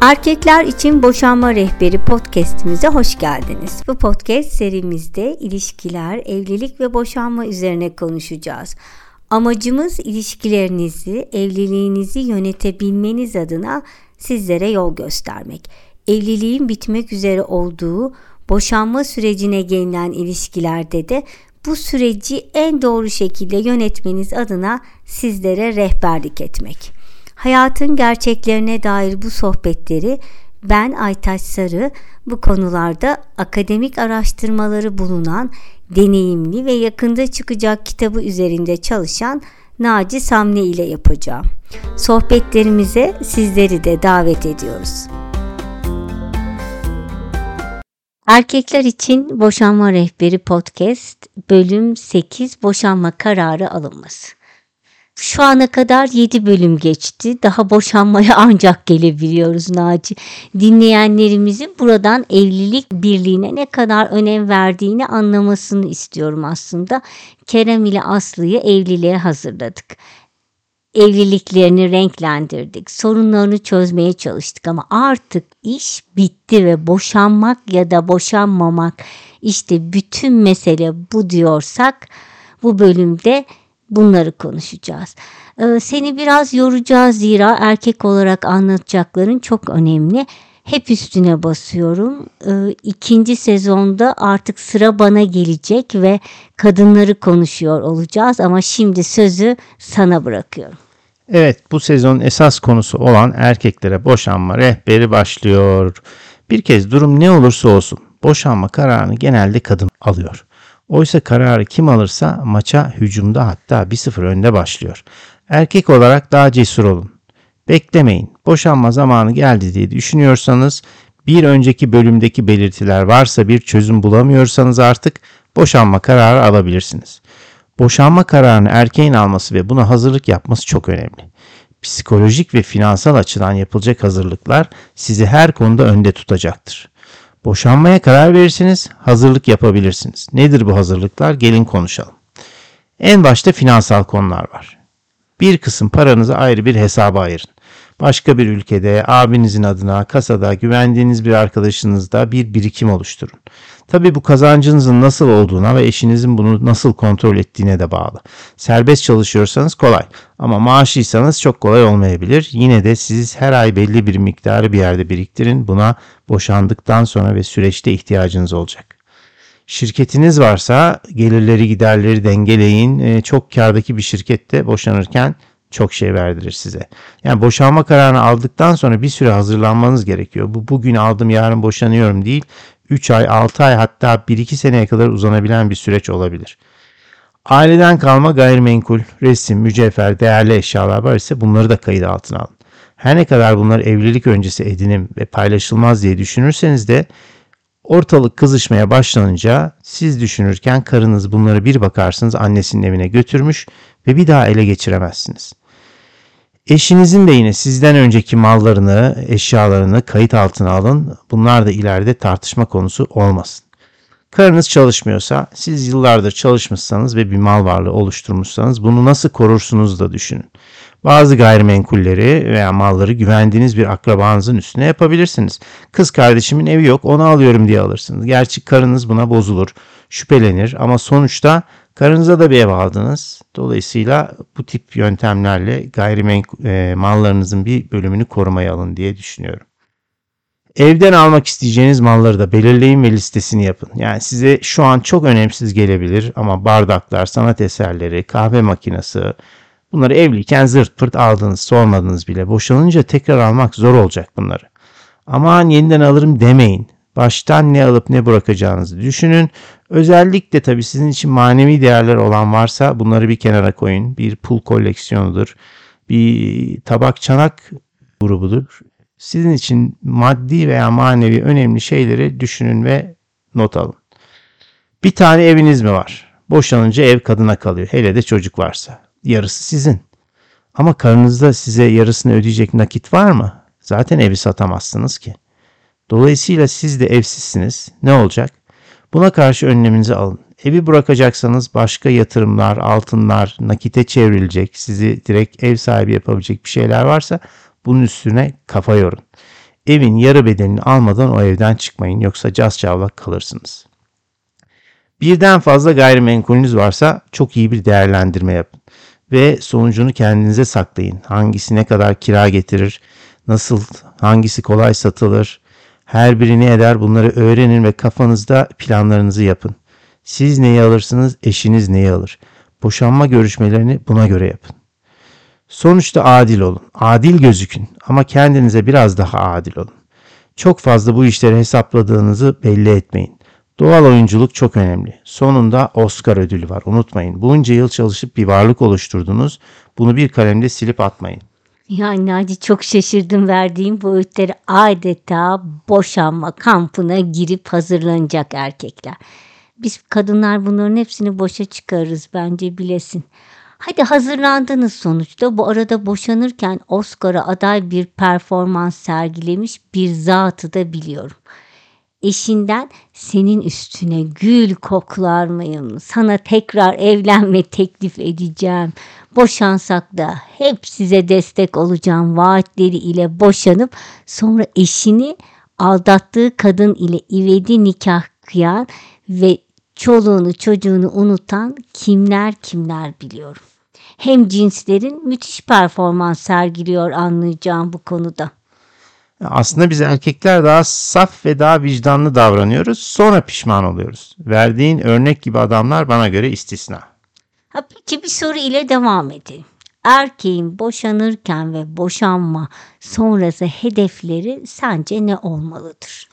Erkekler için Boşanma Rehberi podcast'imize hoş geldiniz. Bu podcast serimizde ilişkiler, evlilik ve boşanma üzerine konuşacağız. Amacımız ilişkilerinizi, evliliğinizi yönetebilmeniz adına sizlere yol göstermek. Evliliğin bitmek üzere olduğu boşanma sürecine gelinen ilişkilerde de bu süreci en doğru şekilde yönetmeniz adına sizlere rehberlik etmek. Hayatın gerçeklerine dair bu sohbetleri ben Aytaç Sarı bu konularda akademik araştırmaları bulunan deneyimli ve yakında çıkacak kitabı üzerinde çalışan Naci Samne ile yapacağım. Sohbetlerimize sizleri de davet ediyoruz. Erkekler için Boşanma Rehberi Podcast bölüm 8 Boşanma kararı alınması. Şu ana kadar 7 bölüm geçti. Daha boşanmaya ancak gelebiliyoruz Naci. Dinleyenlerimizin buradan evlilik birliğine ne kadar önem verdiğini anlamasını istiyorum aslında. Kerem ile Aslı'yı evliliğe hazırladık. Evliliklerini renklendirdik. Sorunlarını çözmeye çalıştık ama artık iş bitti ve boşanmak ya da boşanmamak işte bütün mesele bu diyorsak bu bölümde bunları konuşacağız. Ee, seni biraz yoracağız zira erkek olarak anlatacakların çok önemli. Hep üstüne basıyorum. Ee, ikinci sezonda artık sıra bana gelecek ve kadınları konuşuyor olacağız ama şimdi sözü sana bırakıyorum. Evet bu sezonun esas konusu olan erkeklere boşanma rehberi başlıyor. Bir kez durum ne olursa olsun boşanma kararını genelde kadın alıyor. Oysa kararı kim alırsa maça hücumda hatta 1-0 önde başlıyor. Erkek olarak daha cesur olun. Beklemeyin. Boşanma zamanı geldi diye düşünüyorsanız bir önceki bölümdeki belirtiler varsa bir çözüm bulamıyorsanız artık boşanma kararı alabilirsiniz. Boşanma kararını erkeğin alması ve buna hazırlık yapması çok önemli. Psikolojik ve finansal açıdan yapılacak hazırlıklar sizi her konuda önde tutacaktır. Boşanmaya karar verirsiniz, hazırlık yapabilirsiniz. Nedir bu hazırlıklar? Gelin konuşalım. En başta finansal konular var. Bir kısım paranızı ayrı bir hesaba ayırın. Başka bir ülkede, abinizin adına, kasada, güvendiğiniz bir arkadaşınızda bir birikim oluşturun. Tabii bu kazancınızın nasıl olduğuna ve eşinizin bunu nasıl kontrol ettiğine de bağlı. Serbest çalışıyorsanız kolay ama maaşlıysanız çok kolay olmayabilir. Yine de siz her ay belli bir miktarı bir yerde biriktirin. Buna boşandıktan sonra ve süreçte ihtiyacınız olacak. Şirketiniz varsa gelirleri giderleri dengeleyin. Ee, çok kardaki bir şirkette boşanırken çok şey verdirir size. Yani boşanma kararını aldıktan sonra bir süre hazırlanmanız gerekiyor. Bu bugün aldım yarın boşanıyorum değil. 3 ay, 6 ay hatta 1-2 seneye kadar uzanabilen bir süreç olabilir. Aileden kalma gayrimenkul, resim, mücevher, değerli eşyalar var ise bunları da kayıt altına alın. Her ne kadar bunlar evlilik öncesi edinim ve paylaşılmaz diye düşünürseniz de ortalık kızışmaya başlanınca siz düşünürken karınız bunları bir bakarsınız annesinin evine götürmüş ve bir daha ele geçiremezsiniz. Eşinizin de yine sizden önceki mallarını, eşyalarını kayıt altına alın. Bunlar da ileride tartışma konusu olmasın. Karınız çalışmıyorsa, siz yıllardır çalışmışsanız ve bir mal varlığı oluşturmuşsanız bunu nasıl korursunuz da düşünün. Bazı gayrimenkulleri veya malları güvendiğiniz bir akrabanızın üstüne yapabilirsiniz. Kız kardeşimin evi yok onu alıyorum diye alırsınız. Gerçi karınız buna bozulur, şüphelenir ama sonuçta karınıza da bir ev aldınız. Dolayısıyla bu tip yöntemlerle gayrimenkul e, mallarınızın bir bölümünü korumaya alın diye düşünüyorum. Evden almak isteyeceğiniz malları da belirleyin ve listesini yapın. Yani size şu an çok önemsiz gelebilir ama bardaklar, sanat eserleri, kahve makinesi, Bunları evliyken zırt pırt aldınız sormadınız bile. Boşanınca tekrar almak zor olacak bunları. Aman yeniden alırım demeyin. Baştan ne alıp ne bırakacağınızı düşünün. Özellikle tabii sizin için manevi değerler olan varsa bunları bir kenara koyun. Bir pul koleksiyonudur. Bir tabak çanak grubudur. Sizin için maddi veya manevi önemli şeyleri düşünün ve not alın. Bir tane eviniz mi var? Boşanınca ev kadına kalıyor. Hele de çocuk varsa yarısı sizin. Ama karınızda size yarısını ödeyecek nakit var mı? Zaten evi satamazsınız ki. Dolayısıyla siz de evsizsiniz. Ne olacak? Buna karşı önleminizi alın. Evi bırakacaksanız başka yatırımlar, altınlar, nakite çevrilecek, sizi direkt ev sahibi yapabilecek bir şeyler varsa bunun üstüne kafa yorun. evin yarı bedelini almadan o evden çıkmayın yoksa caz çavlak kalırsınız. Birden fazla gayrimenkulünüz varsa çok iyi bir değerlendirme yapın ve sonucunu kendinize saklayın. Hangisi ne kadar kira getirir, nasıl, hangisi kolay satılır, her biri ne eder bunları öğrenin ve kafanızda planlarınızı yapın. Siz neyi alırsınız, eşiniz neyi alır. Boşanma görüşmelerini buna göre yapın. Sonuçta adil olun. Adil gözükün ama kendinize biraz daha adil olun. Çok fazla bu işleri hesapladığınızı belli etmeyin. Doğal oyunculuk çok önemli. Sonunda Oscar ödülü var. Unutmayın. Bunca yıl çalışıp bir varlık oluşturdunuz. Bunu bir kalemde silip atmayın. Yani Naci çok şaşırdım verdiğim bu öğütleri adeta boşanma kampına girip hazırlanacak erkekler. Biz kadınlar bunların hepsini boşa çıkarırız bence bilesin. Hadi hazırlandınız sonuçta. Bu arada boşanırken Oscar'a aday bir performans sergilemiş bir zatı da biliyorum. Eşinden senin üstüne gül koklar mıyım? Sana tekrar evlenme teklif edeceğim. Boşansak da hep size destek olacağım vaatleri ile boşanıp sonra eşini aldattığı kadın ile ivedi nikah kıyan ve çoluğunu çocuğunu unutan kimler kimler biliyorum. Hem cinslerin müthiş performans sergiliyor anlayacağım bu konuda. Aslında biz erkekler daha saf ve daha vicdanlı davranıyoruz. Sonra pişman oluyoruz. Verdiğin örnek gibi adamlar bana göre istisna. Ha, peki bir soru ile devam edelim. Erkeğin boşanırken ve boşanma sonrası hedefleri sence ne olmalıdır?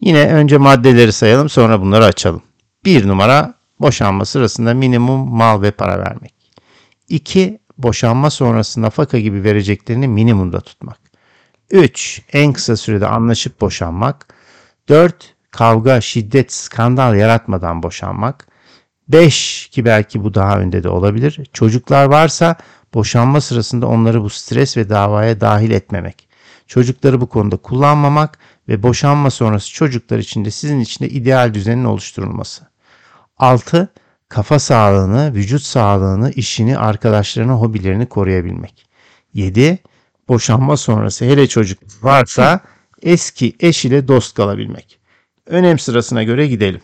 Yine önce maddeleri sayalım sonra bunları açalım. Bir numara boşanma sırasında minimum mal ve para vermek. İki boşanma sonrası nafaka gibi vereceklerini minimumda tutmak. 3. En kısa sürede anlaşıp boşanmak. 4. Kavga, şiddet, skandal yaratmadan boşanmak. 5 ki belki bu daha önde de olabilir. Çocuklar varsa boşanma sırasında onları bu stres ve davaya dahil etmemek. Çocukları bu konuda kullanmamak ve boşanma sonrası çocuklar için de sizin için de ideal düzenin oluşturulması. 6. Kafa sağlığını, vücut sağlığını, işini, arkadaşlarını, hobilerini koruyabilmek. 7 boşanma sonrası hele çocuk varsa eski eş ile dost kalabilmek. Önem sırasına göre gidelim.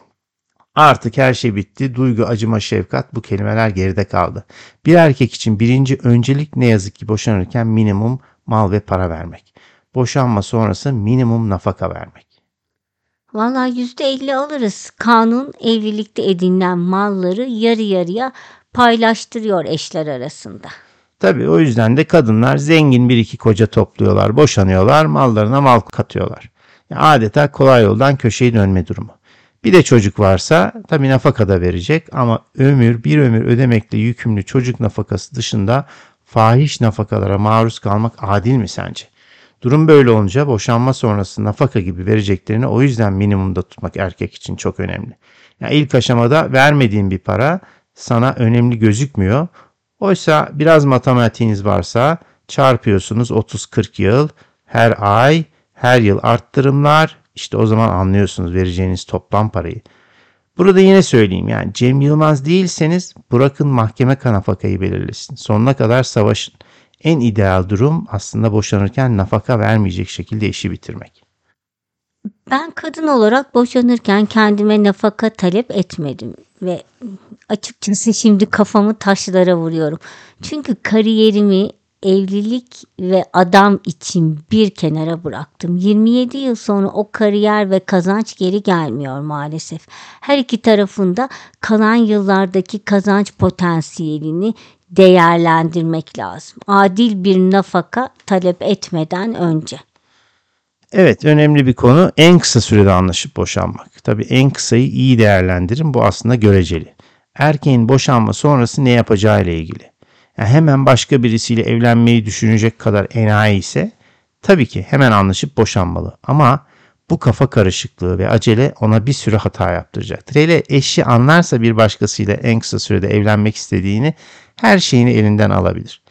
Artık her şey bitti. Duygu, acıma, şefkat bu kelimeler geride kaldı. Bir erkek için birinci öncelik ne yazık ki boşanırken minimum mal ve para vermek. Boşanma sonrası minimum nafaka vermek. Valla yüzde elli alırız. Kanun evlilikte edinilen malları yarı yarıya paylaştırıyor eşler arasında. Tabii o yüzden de kadınlar zengin bir iki koca topluyorlar, boşanıyorlar, mallarına mal katıyorlar. Yani adeta kolay yoldan köşeyi dönme durumu. Bir de çocuk varsa tabii nafaka da verecek ama ömür bir ömür ödemekle yükümlü çocuk nafakası dışında fahiş nafakalara maruz kalmak adil mi sence? Durum böyle olunca boşanma sonrası nafaka gibi vereceklerini o yüzden minimumda tutmak erkek için çok önemli. Yani ilk aşamada vermediğin bir para sana önemli gözükmüyor. Oysa biraz matematiğiniz varsa çarpıyorsunuz 30-40 yıl her ay her yıl arttırımlar işte o zaman anlıyorsunuz vereceğiniz toplam parayı. Burada yine söyleyeyim yani Cem Yılmaz değilseniz bırakın mahkeme kanafakayı belirlesin. Sonuna kadar savaşın. En ideal durum aslında boşanırken nafaka vermeyecek şekilde işi bitirmek. Ben kadın olarak boşanırken kendime nafaka talep etmedim ve açıkçası şimdi kafamı taşlara vuruyorum. Çünkü kariyerimi evlilik ve adam için bir kenara bıraktım. 27 yıl sonra o kariyer ve kazanç geri gelmiyor maalesef. Her iki tarafında kalan yıllardaki kazanç potansiyelini değerlendirmek lazım. Adil bir nafaka talep etmeden önce. Evet önemli bir konu en kısa sürede anlaşıp boşanmak. Tabii en kısayı iyi değerlendirin bu aslında göreceli. Erkeğin boşanma sonrası ne yapacağı ile ilgili. Yani hemen başka birisiyle evlenmeyi düşünecek kadar enayi ise tabii ki hemen anlaşıp boşanmalı. Ama bu kafa karışıklığı ve acele ona bir sürü hata yaptıracaktır. Hele eşi anlarsa bir başkasıyla en kısa sürede evlenmek istediğini her şeyini elinden alabilir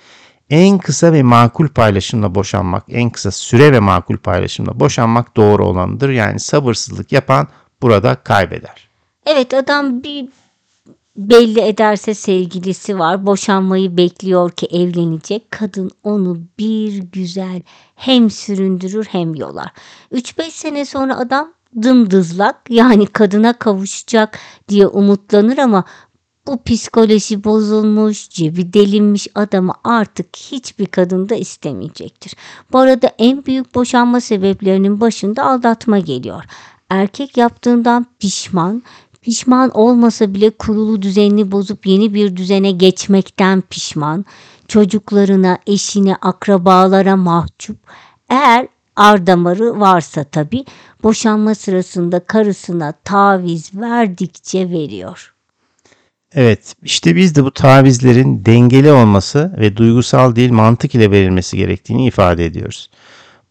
en kısa ve makul paylaşımla boşanmak, en kısa süre ve makul paylaşımla boşanmak doğru olanıdır. Yani sabırsızlık yapan burada kaybeder. Evet adam bir belli ederse sevgilisi var. Boşanmayı bekliyor ki evlenecek. Kadın onu bir güzel hem süründürür hem yolar. 3-5 sene sonra adam dımdızlak yani kadına kavuşacak diye umutlanır ama bu psikoloji bozulmuş, cebi delinmiş adamı artık hiçbir kadın da istemeyecektir. Bu arada en büyük boşanma sebeplerinin başında aldatma geliyor. Erkek yaptığından pişman, pişman olmasa bile kurulu düzenini bozup yeni bir düzene geçmekten pişman, çocuklarına, eşine, akrabalara mahcup. Eğer ar damarı varsa tabii boşanma sırasında karısına taviz verdikçe veriyor. Evet, işte biz de bu tavizlerin dengeli olması ve duygusal değil mantık ile verilmesi gerektiğini ifade ediyoruz.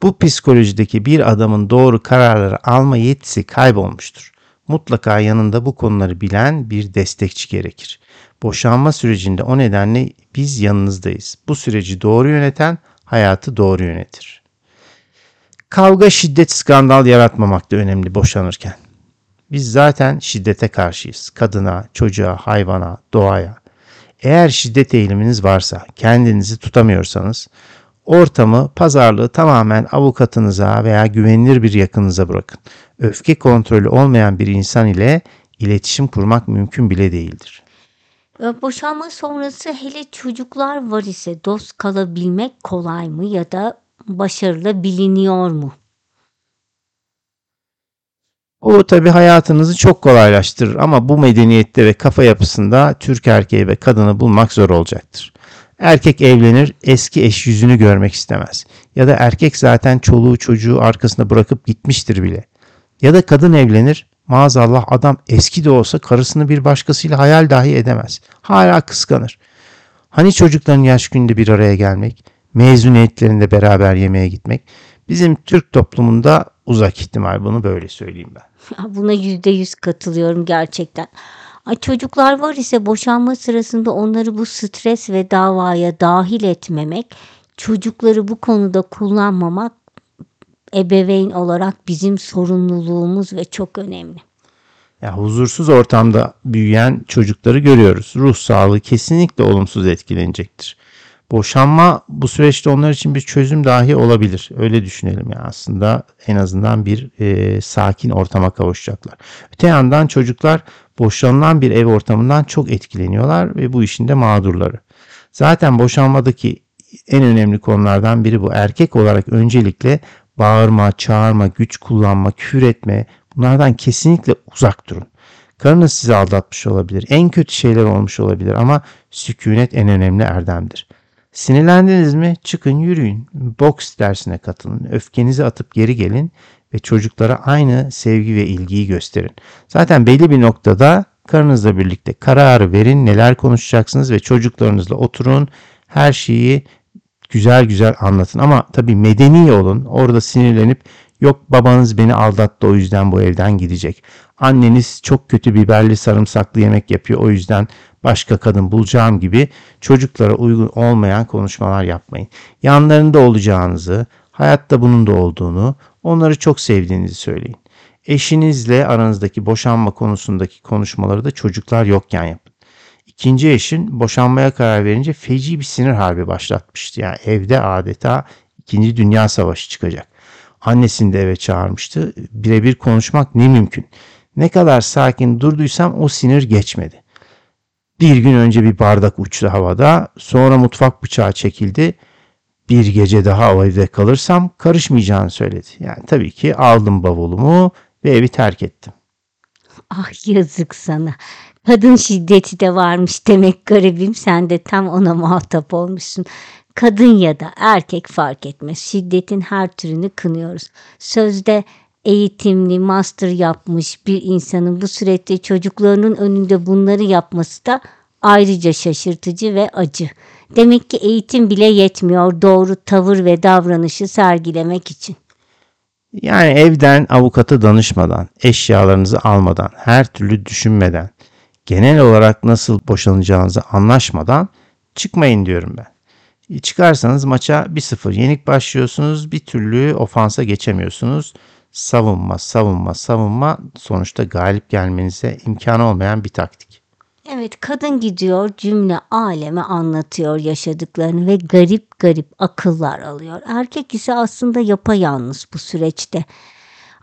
Bu psikolojideki bir adamın doğru kararları alma yetisi kaybolmuştur. Mutlaka yanında bu konuları bilen bir destekçi gerekir. Boşanma sürecinde o nedenle biz yanınızdayız. Bu süreci doğru yöneten hayatı doğru yönetir. Kavga, şiddet, skandal yaratmamak da önemli boşanırken. Biz zaten şiddete karşıyız. Kadına, çocuğa, hayvana, doğaya. Eğer şiddet eğiliminiz varsa, kendinizi tutamıyorsanız, ortamı, pazarlığı tamamen avukatınıza veya güvenilir bir yakınıza bırakın. Öfke kontrolü olmayan bir insan ile iletişim kurmak mümkün bile değildir. Boşanma sonrası hele çocuklar var ise dost kalabilmek kolay mı ya da başarılı biliniyor mu? O tabi hayatınızı çok kolaylaştırır ama bu medeniyette ve kafa yapısında Türk erkeği ve kadını bulmak zor olacaktır. Erkek evlenir, eski eş yüzünü görmek istemez. Ya da erkek zaten çoluğu çocuğu arkasında bırakıp gitmiştir bile. Ya da kadın evlenir, maazallah adam eski de olsa karısını bir başkasıyla hayal dahi edemez. Hala kıskanır. Hani çocukların yaş günde bir araya gelmek, mezuniyetlerinde beraber yemeğe gitmek. Bizim Türk toplumunda uzak ihtimal bunu böyle söyleyeyim ben. Buna yüzde yüz katılıyorum gerçekten. Çocuklar var ise boşanma sırasında onları bu stres ve davaya dahil etmemek, çocukları bu konuda kullanmamak ebeveyn olarak bizim sorumluluğumuz ve çok önemli. Ya huzursuz ortamda büyüyen çocukları görüyoruz. Ruh sağlığı kesinlikle olumsuz etkilenecektir. Boşanma bu süreçte onlar için bir çözüm dahi olabilir. Öyle düşünelim ya aslında en azından bir e, sakin ortama kavuşacaklar. Öte yandan çocuklar boşanılan bir ev ortamından çok etkileniyorlar ve bu işin de mağdurları. Zaten boşanmadaki en önemli konulardan biri bu. Erkek olarak öncelikle bağırma, çağırma, güç kullanma, küfür etme bunlardan kesinlikle uzak durun. Karınız sizi aldatmış olabilir. En kötü şeyler olmuş olabilir ama sükunet en önemli erdemdir. Sinirlendiniz mi? Çıkın yürüyün. Boks dersine katılın. Öfkenizi atıp geri gelin ve çocuklara aynı sevgi ve ilgiyi gösterin. Zaten belli bir noktada karınızla birlikte kararı verin. Neler konuşacaksınız ve çocuklarınızla oturun. Her şeyi güzel güzel anlatın. Ama tabii medeni olun. Orada sinirlenip yok babanız beni aldattı o yüzden bu evden gidecek. Anneniz çok kötü biberli sarımsaklı yemek yapıyor o yüzden başka kadın bulacağım gibi çocuklara uygun olmayan konuşmalar yapmayın. Yanlarında olacağınızı, hayatta bunun da olduğunu, onları çok sevdiğinizi söyleyin. Eşinizle aranızdaki boşanma konusundaki konuşmaları da çocuklar yokken yapın. İkinci eşin boşanmaya karar verince feci bir sinir harbi başlatmıştı. Yani evde adeta ikinci Dünya Savaşı çıkacak. Annesini de eve çağırmıştı. Birebir konuşmak ne mümkün. Ne kadar sakin durduysam o sinir geçmedi. Bir gün önce bir bardak uçtu havada, sonra mutfak bıçağı çekildi. Bir gece daha o evde kalırsam karışmayacağını söyledi. Yani tabii ki aldım bavulumu ve evi terk ettim. Ah yazık sana. Kadın şiddeti de varmış demek garibim. Sen de tam ona muhatap olmuşsun. Kadın ya da erkek fark etmez. Şiddetin her türünü kınıyoruz. Sözde eğitimli, master yapmış bir insanın bu süreçte çocuklarının önünde bunları yapması da ayrıca şaşırtıcı ve acı. Demek ki eğitim bile yetmiyor doğru tavır ve davranışı sergilemek için. Yani evden avukata danışmadan, eşyalarınızı almadan, her türlü düşünmeden, genel olarak nasıl boşanacağınızı anlaşmadan çıkmayın diyorum ben. Çıkarsanız maça 1-0 yenik başlıyorsunuz, bir türlü ofansa geçemiyorsunuz savunma, savunma, savunma sonuçta galip gelmenize imkanı olmayan bir taktik. Evet kadın gidiyor cümle aleme anlatıyor yaşadıklarını ve garip garip akıllar alıyor. Erkek ise aslında yapayalnız bu süreçte.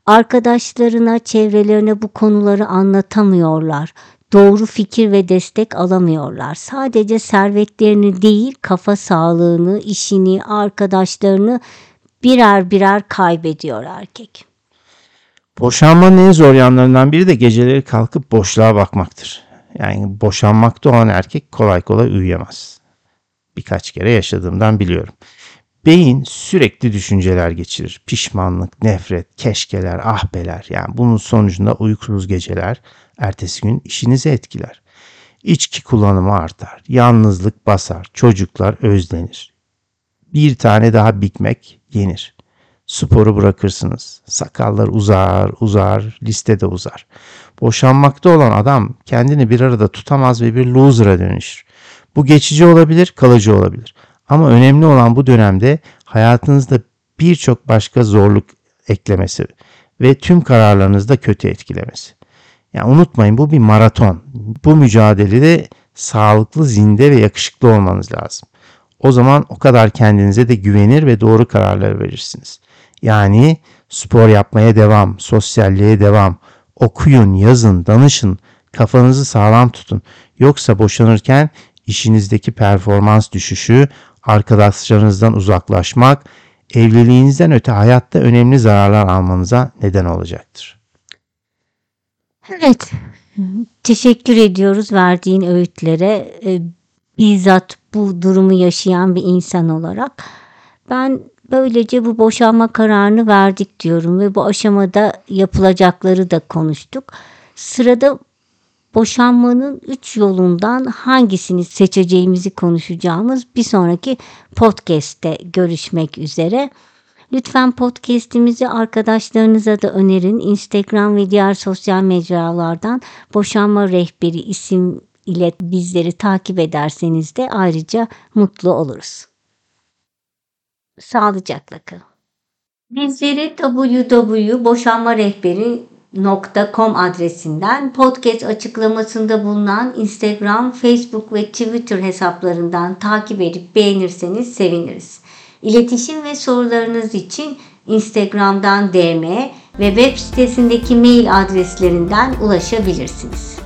Arkadaşlarına, çevrelerine bu konuları anlatamıyorlar. Doğru fikir ve destek alamıyorlar. Sadece servetlerini değil, kafa sağlığını, işini, arkadaşlarını birer birer kaybediyor erkek. Boşanmanın en zor yanlarından biri de geceleri kalkıp boşluğa bakmaktır. Yani boşanmakta olan erkek kolay kolay uyuyamaz. Birkaç kere yaşadığımdan biliyorum. Beyin sürekli düşünceler geçirir. Pişmanlık, nefret, keşkeler, ahbeler. Yani bunun sonucunda uykusuz geceler ertesi gün işinizi etkiler. İçki kullanımı artar. Yalnızlık basar. Çocuklar özlenir. Bir tane daha Big yenir. Sporu bırakırsınız. Sakallar uzar, uzar, listede uzar. Boşanmakta olan adam kendini bir arada tutamaz ve bir loser'a dönüşür. Bu geçici olabilir, kalıcı olabilir. Ama önemli olan bu dönemde hayatınızda birçok başka zorluk eklemesi ve tüm kararlarınızda kötü etkilemesi. Yani unutmayın bu bir maraton. Bu mücadelede sağlıklı, zinde ve yakışıklı olmanız lazım. O zaman o kadar kendinize de güvenir ve doğru kararlar verirsiniz. Yani spor yapmaya devam, sosyalliğe devam, okuyun, yazın, danışın, kafanızı sağlam tutun. Yoksa boşanırken işinizdeki performans düşüşü, arkadaşlarınızdan uzaklaşmak, evliliğinizden öte hayatta önemli zararlar almanıza neden olacaktır. Evet, teşekkür ediyoruz verdiğin öğütlere. Ee, bizzat bu durumu yaşayan bir insan olarak. Ben böylece bu boşanma kararını verdik diyorum ve bu aşamada yapılacakları da konuştuk. Sırada boşanmanın üç yolundan hangisini seçeceğimizi konuşacağımız bir sonraki podcast'te görüşmek üzere. Lütfen podcast'imizi arkadaşlarınıza da önerin. Instagram ve diğer sosyal mecralardan Boşanma Rehberi isim ile bizleri takip ederseniz de ayrıca mutlu oluruz. Sağlıcakla kalın. Bizleri www.boşanmarehberi.com adresinden podcast açıklamasında bulunan Instagram, Facebook ve Twitter hesaplarından takip edip beğenirseniz seviniriz. İletişim ve sorularınız için Instagram'dan DM ve web sitesindeki mail adreslerinden ulaşabilirsiniz.